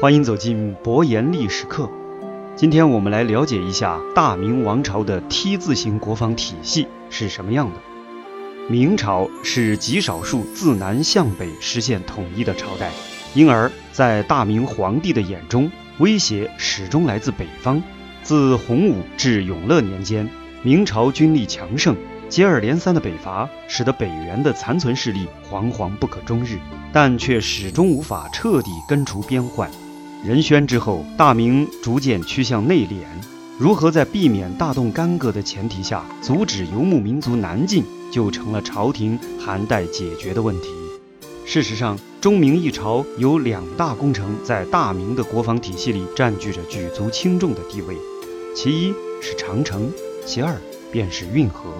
欢迎走进博言历史课。今天我们来了解一下大明王朝的 T 字形国防体系是什么样的。明朝是极少数自南向北实现统一的朝代，因而，在大明皇帝的眼中，威胁始终来自北方。自洪武至永乐年间，明朝军力强盛。接二连三的北伐，使得北元的残存势力惶惶不可终日，但却始终无法彻底根除边患。仁宣之后，大明逐渐趋向内敛，如何在避免大动干戈的前提下阻止游牧民族南进，就成了朝廷亟待解决的问题。事实上，中明一朝有两大工程在大明的国防体系里占据着举足轻重的地位，其一是长城，其二便是运河。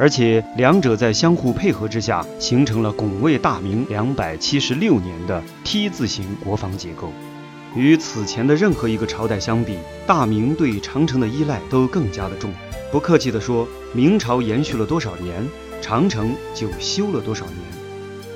而且两者在相互配合之下，形成了拱卫大明两百七十六年的 T 字形国防结构。与此前的任何一个朝代相比，大明对长城的依赖都更加的重。不客气地说，明朝延续了多少年，长城就修了多少年。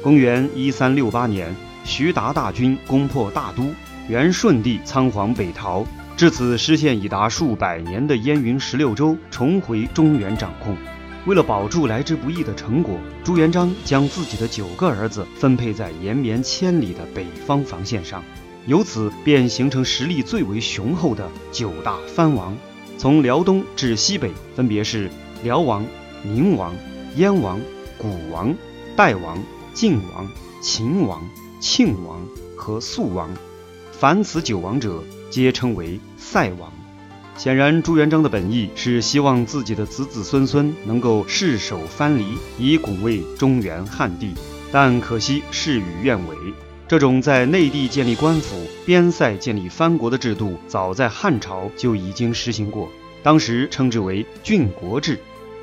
公元一三六八年，徐达大军攻破大都，元顺帝仓皇北逃，至此失陷已达数百年的燕云十六州重回中原掌控。为了保住来之不易的成果，朱元璋将自己的九个儿子分配在延绵千里的北方防线上，由此便形成实力最为雄厚的九大藩王。从辽东至西北，分别是辽王、宁王、燕王、古王、代王、晋王、秦王、庆王和肃王。凡此九王者，皆称为塞王。显然，朱元璋的本意是希望自己的子子孙孙能够世守藩篱，以拱卫中原汉地。但可惜事与愿违。这种在内地建立官府、边塞建立藩国的制度，早在汉朝就已经实行过，当时称之为郡国制，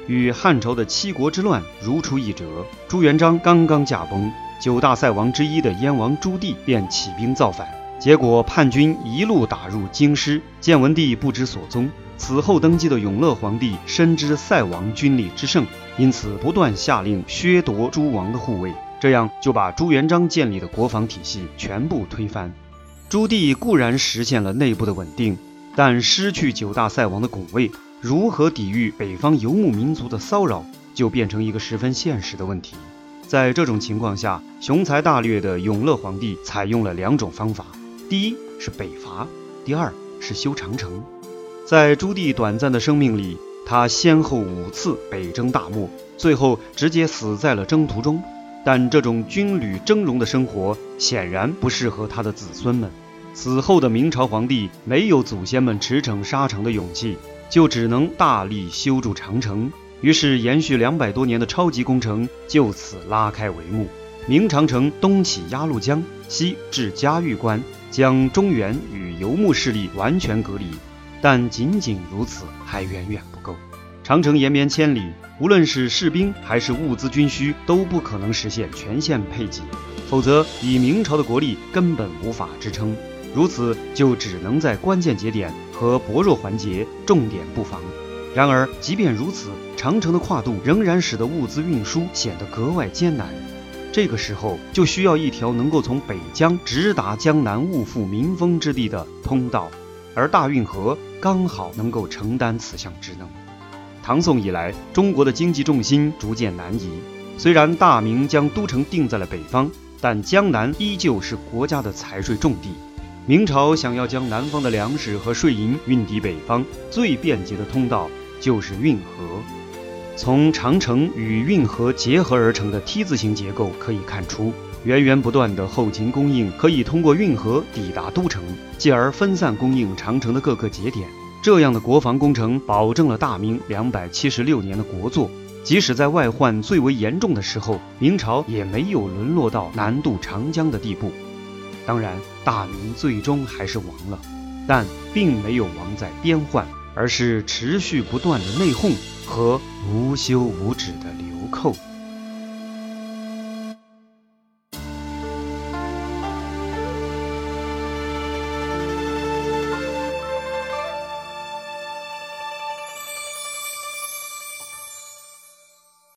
与汉朝的七国之乱如出一辙。朱元璋刚刚驾崩，九大塞王之一的燕王朱棣便起兵造反。结果叛军一路打入京师，建文帝不知所踪。此后登基的永乐皇帝深知塞王军力之盛，因此不断下令削夺诸王的护卫，这样就把朱元璋建立的国防体系全部推翻。朱棣固然实现了内部的稳定，但失去九大塞王的拱卫，如何抵御北方游牧民族的骚扰，就变成一个十分现实的问题。在这种情况下，雄才大略的永乐皇帝采用了两种方法。第一是北伐，第二是修长城。在朱棣短暂的生命里，他先后五次北征大漠，最后直接死在了征途中。但这种军旅峥嵘的生活显然不适合他的子孙们。此后的明朝皇帝没有祖先们驰骋沙场的勇气，就只能大力修筑长城。于是，延续两百多年的超级工程就此拉开帷幕。明长城东起鸭绿江，西至嘉峪关。将中原与游牧势力完全隔离，但仅仅如此还远远不够。长城延绵千里，无论是士兵还是物资军需，都不可能实现全线配给，否则以明朝的国力根本无法支撑。如此就只能在关键节点和薄弱环节重点布防。然而，即便如此，长城的跨度仍然使得物资运输显得格外艰难。这个时候就需要一条能够从北疆直达江南物阜民丰之地的通道，而大运河刚好能够承担此项职能。唐宋以来，中国的经济重心逐渐南移，虽然大明将都城定在了北方，但江南依旧是国家的财税重地。明朝想要将南方的粮食和税银运抵北方，最便捷的通道就是运河。从长城与运河结合而成的 T 字形结构可以看出，源源不断的后勤供应可以通过运河抵达都城，继而分散供应长城的各个节点。这样的国防工程保证了大明两百七十六年的国祚。即使在外患最为严重的时候，明朝也没有沦落到南渡长江的地步。当然，大明最终还是亡了，但并没有亡在边患。而是持续不断的内讧和无休无止的流寇。